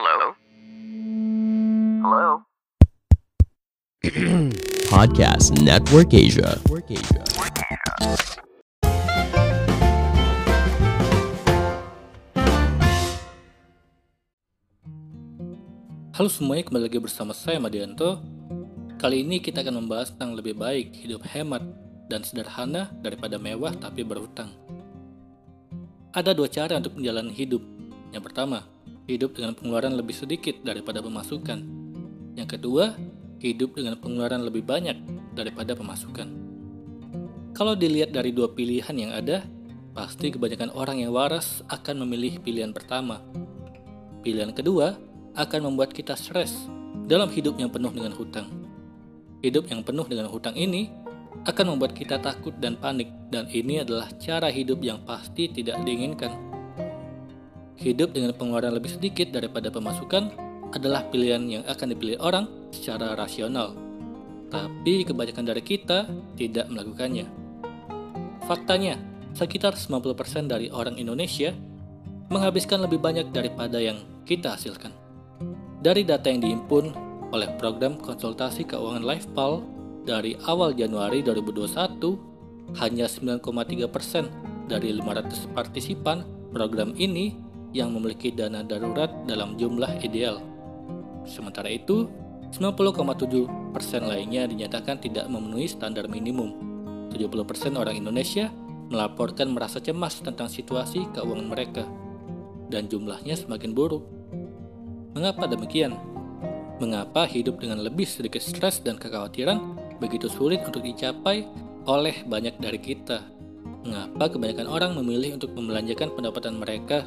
Hello? Hello? Podcast Network Asia. Halo semuanya, kembali lagi bersama saya Madianto. Kali ini kita akan membahas tentang lebih baik hidup hemat dan sederhana daripada mewah tapi berhutang. Ada dua cara untuk menjalani hidup. Yang pertama, hidup dengan pengeluaran lebih sedikit daripada pemasukan. Yang kedua, hidup dengan pengeluaran lebih banyak daripada pemasukan. Kalau dilihat dari dua pilihan yang ada, pasti kebanyakan orang yang waras akan memilih pilihan pertama. Pilihan kedua akan membuat kita stres dalam hidup yang penuh dengan hutang. Hidup yang penuh dengan hutang ini akan membuat kita takut dan panik, dan ini adalah cara hidup yang pasti tidak diinginkan. Hidup dengan pengeluaran lebih sedikit daripada pemasukan adalah pilihan yang akan dipilih orang secara rasional, tapi kebanyakan dari kita tidak melakukannya. Faktanya, sekitar 90% dari orang Indonesia menghabiskan lebih banyak daripada yang kita hasilkan. Dari data yang dihimpun oleh program konsultasi keuangan LifePal dari awal Januari 2021, hanya 9,3 persen dari 500 partisipan program ini yang memiliki dana darurat dalam jumlah ideal. Sementara itu, 90,7 persen lainnya dinyatakan tidak memenuhi standar minimum. 70 persen orang Indonesia melaporkan merasa cemas tentang situasi keuangan mereka, dan jumlahnya semakin buruk. Mengapa demikian? Mengapa hidup dengan lebih sedikit stres dan kekhawatiran begitu sulit untuk dicapai oleh banyak dari kita? Mengapa kebanyakan orang memilih untuk membelanjakan pendapatan mereka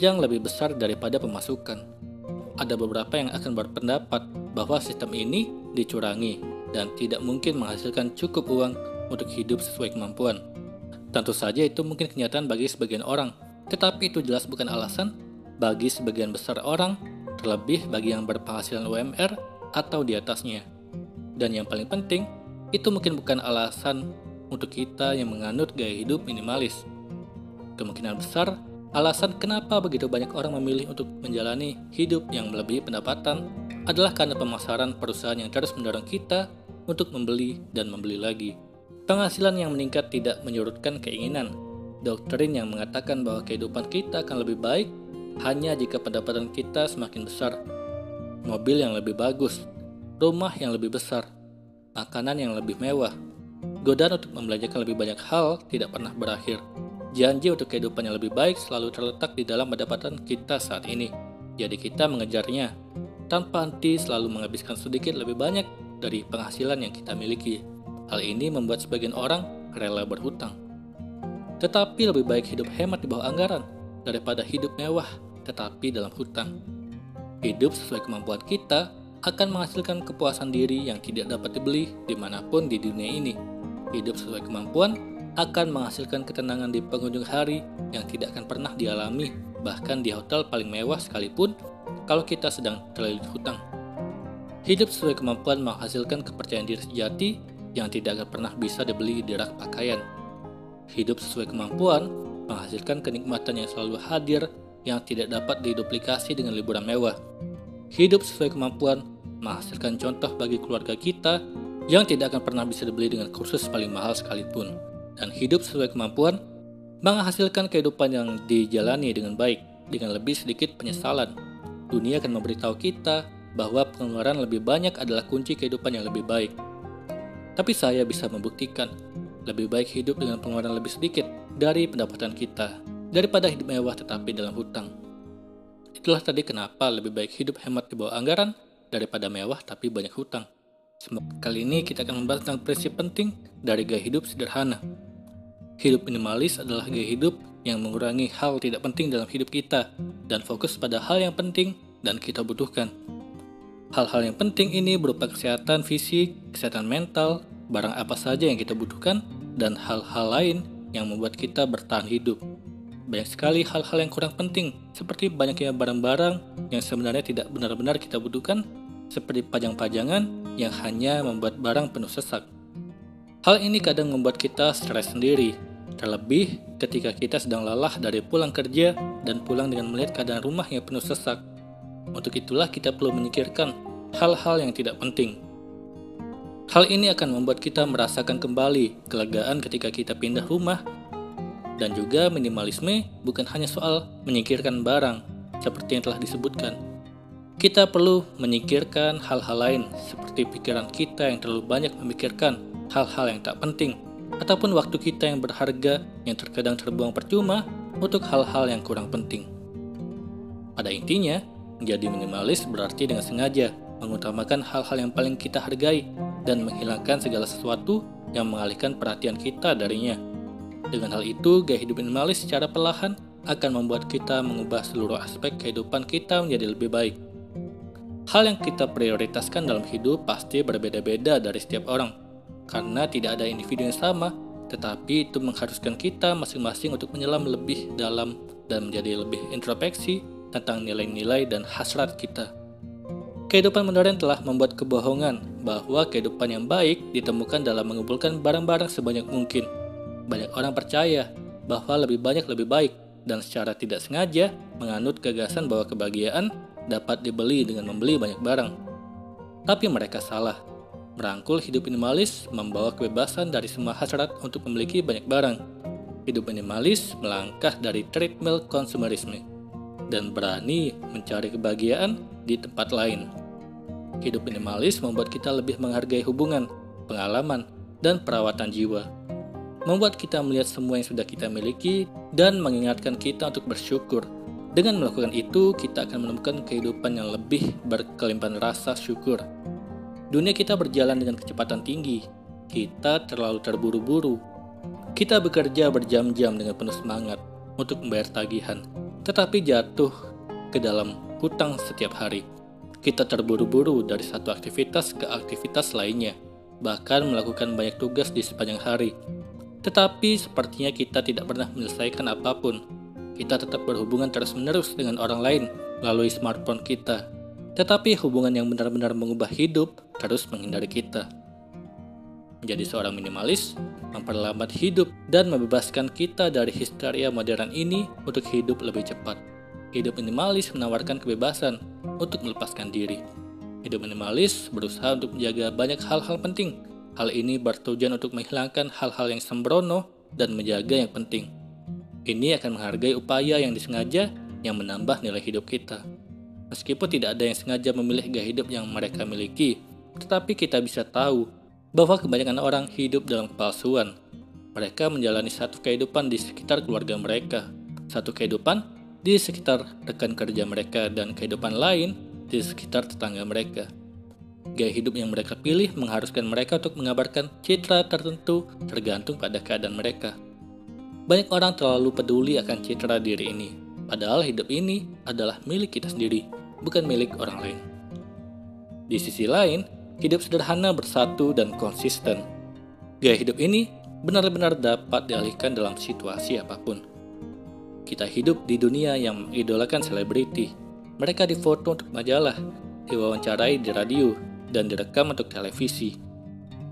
yang lebih besar daripada pemasukan? Ada beberapa yang akan berpendapat bahwa sistem ini dicurangi dan tidak mungkin menghasilkan cukup uang untuk hidup sesuai kemampuan. Tentu saja itu mungkin kenyataan bagi sebagian orang, tetapi itu jelas bukan alasan bagi sebagian besar orang terlebih bagi yang berpenghasilan UMR atau di atasnya. Dan yang paling penting, itu mungkin bukan alasan untuk kita yang menganut gaya hidup minimalis. Kemungkinan besar, alasan kenapa begitu banyak orang memilih untuk menjalani hidup yang melebihi pendapatan adalah karena pemasaran perusahaan yang terus mendorong kita untuk membeli dan membeli lagi. Penghasilan yang meningkat tidak menyurutkan keinginan. Doktrin yang mengatakan bahwa kehidupan kita akan lebih baik hanya jika pendapatan kita semakin besar. Mobil yang lebih bagus, rumah yang lebih besar, makanan yang lebih mewah. Godaan untuk membelanjakan lebih banyak hal tidak pernah berakhir. Janji untuk kehidupan yang lebih baik selalu terletak di dalam pendapatan kita saat ini. Jadi kita mengejarnya, tanpa henti selalu menghabiskan sedikit lebih banyak dari penghasilan yang kita miliki. Hal ini membuat sebagian orang rela berhutang. Tetapi lebih baik hidup hemat di bawah anggaran daripada hidup mewah tetapi dalam hutang. Hidup sesuai kemampuan kita akan menghasilkan kepuasan diri yang tidak dapat dibeli di mana pun di dunia ini. Hidup sesuai kemampuan akan menghasilkan ketenangan di penghujung hari yang tidak akan pernah dialami bahkan di hotel paling mewah sekalipun kalau kita sedang terlilit hutang. Hidup sesuai kemampuan menghasilkan kepercayaan diri sejati yang tidak akan pernah bisa dibeli di rak pakaian. Hidup sesuai kemampuan menghasilkan kenikmatan yang selalu hadir yang tidak dapat diduplikasi dengan liburan mewah. Hidup sesuai kemampuan menghasilkan contoh bagi keluarga kita yang tidak akan pernah bisa dibeli dengan kursus paling mahal sekalipun. Dan hidup sesuai kemampuan menghasilkan kehidupan yang dijalani dengan baik, dengan lebih sedikit penyesalan. Dunia akan memberitahu kita bahwa pengeluaran lebih banyak adalah kunci kehidupan yang lebih baik. Tapi saya bisa membuktikan, lebih baik hidup dengan pengeluaran lebih sedikit dari pendapatan kita daripada hidup mewah tetapi dalam hutang. Itulah tadi kenapa lebih baik hidup hemat di bawah anggaran daripada mewah tapi banyak hutang. Kali ini kita akan membahas tentang prinsip penting dari gaya hidup sederhana. Hidup minimalis adalah gaya hidup yang mengurangi hal tidak penting dalam hidup kita dan fokus pada hal yang penting dan kita butuhkan. Hal-hal yang penting ini berupa kesehatan fisik, kesehatan mental, barang apa saja yang kita butuhkan, dan hal-hal lain yang membuat kita bertahan hidup. Banyak sekali hal-hal yang kurang penting, seperti banyaknya barang-barang yang sebenarnya tidak benar-benar kita butuhkan, seperti pajang-pajangan yang hanya membuat barang penuh sesak. Hal ini kadang membuat kita stres sendiri, terlebih ketika kita sedang lelah dari pulang kerja dan pulang dengan melihat keadaan rumah yang penuh sesak. Untuk itulah kita perlu menyingkirkan hal-hal yang tidak penting. Hal ini akan membuat kita merasakan kembali kelegaan ketika kita pindah rumah dan juga minimalisme bukan hanya soal menyingkirkan barang seperti yang telah disebutkan. Kita perlu menyingkirkan hal-hal lain seperti pikiran kita yang terlalu banyak memikirkan hal-hal yang tak penting ataupun waktu kita yang berharga yang terkadang terbuang percuma untuk hal-hal yang kurang penting. Pada intinya, menjadi minimalis berarti dengan sengaja mengutamakan hal-hal yang paling kita hargai dan menghilangkan segala sesuatu yang mengalihkan perhatian kita darinya. Dengan hal itu, gaya hidup minimalis secara perlahan akan membuat kita mengubah seluruh aspek kehidupan kita menjadi lebih baik. Hal yang kita prioritaskan dalam hidup pasti berbeda-beda dari setiap orang, karena tidak ada individu yang sama, tetapi itu mengharuskan kita masing-masing untuk menyelam lebih dalam dan menjadi lebih introspeksi tentang nilai-nilai dan hasrat kita. Kehidupan modern telah membuat kebohongan bahwa kehidupan yang baik ditemukan dalam mengumpulkan barang-barang sebanyak mungkin. Banyak orang percaya bahwa lebih banyak lebih baik dan secara tidak sengaja menganut gagasan bahwa kebahagiaan dapat dibeli dengan membeli banyak barang. Tapi mereka salah. Merangkul hidup minimalis membawa kebebasan dari semua hasrat untuk memiliki banyak barang. Hidup minimalis melangkah dari treadmill konsumerisme dan berani mencari kebahagiaan di tempat lain. Hidup minimalis membuat kita lebih menghargai hubungan, pengalaman, dan perawatan jiwa. Membuat kita melihat semua yang sudah kita miliki dan mengingatkan kita untuk bersyukur. Dengan melakukan itu, kita akan menemukan kehidupan yang lebih berkelimpahan rasa syukur. Dunia kita berjalan dengan kecepatan tinggi. Kita terlalu terburu-buru. Kita bekerja berjam-jam dengan penuh semangat untuk membayar tagihan, tetapi jatuh ke dalam hutang setiap hari. Kita terburu-buru dari satu aktivitas ke aktivitas lainnya, bahkan melakukan banyak tugas di sepanjang hari. Tetapi sepertinya kita tidak pernah menyelesaikan apa pun. Kita tetap berhubungan terus-menerus dengan orang lain melalui smartphone kita. Tetapi hubungan yang benar-benar mengubah hidup terus menghindari kita. Menjadi seorang minimalis, memperlambat hidup dan membebaskan kita dari histeria modern ini untuk hidup lebih cepat. Hidup minimalis menawarkan kebebasan untuk melepaskan diri. Hidup minimalis berusaha untuk menjaga banyak hal-hal penting. Hal ini bertujuan untuk menghilangkan hal-hal yang sembrono dan menjaga yang penting. Ini akan menghargai upaya yang disengaja yang menambah nilai hidup kita. Meskipun tidak ada yang sengaja memilih gaya hidup yang mereka miliki, tetapi kita bisa tahu bahwa kebanyakan orang hidup dalam kepalsuan. Mereka menjalani satu kehidupan di sekitar keluarga mereka, satu kehidupan di sekitar rekan kerja mereka dan kehidupan lain di sekitar tetangga mereka. Gaya hidup yang mereka pilih mengharuskan mereka untuk mengabarkan citra tertentu tergantung pada keadaan mereka. Banyak orang terlalu peduli akan citra diri ini, padahal hidup ini adalah milik kita sendiri, bukan milik orang lain. Di sisi lain, hidup sederhana bersatu dan konsisten. Gaya hidup ini benar-benar dapat dialihkan dalam situasi apa pun. Kita hidup di dunia yang mengidolakan selebriti. Mereka difoto untuk majalah, diwawancarai di radio, dan direkam untuk televisi.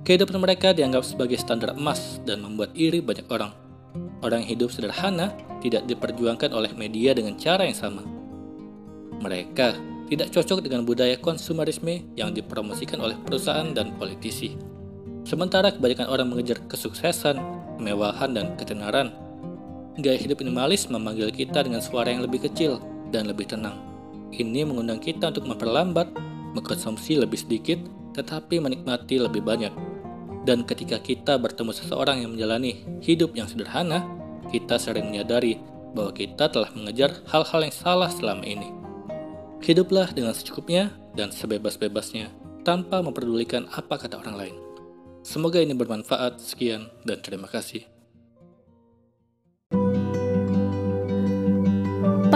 Kehidupan mereka dianggap sebagai standar emas dan membuat iri banyak orang. Orang hidup sederhana tidak diperjuangkan oleh media dengan cara yang sama. Mereka tidak cocok dengan budaya konsumerisme yang dipromosikan oleh perusahaan dan politisi. Sementara kebanyakan orang mengejar kesuksesan, kemewahan, dan ketenaran, Gaya hidup minimalis memanggil kita dengan suara yang lebih kecil dan lebih tenang. Ini mengundang kita untuk memperlambat, mengkonsumsi lebih sedikit, tetapi menikmati lebih banyak. Dan ketika kita bertemu seseorang yang menjalani hidup yang sederhana, kita sering menyadari bahwa kita telah mengejar hal-hal yang salah selama ini. Hiduplah dengan secukupnya dan sebebas-bebasnya, tanpa memperdulikan apa kata orang lain. Semoga ini bermanfaat. Sekian, dan terima kasih.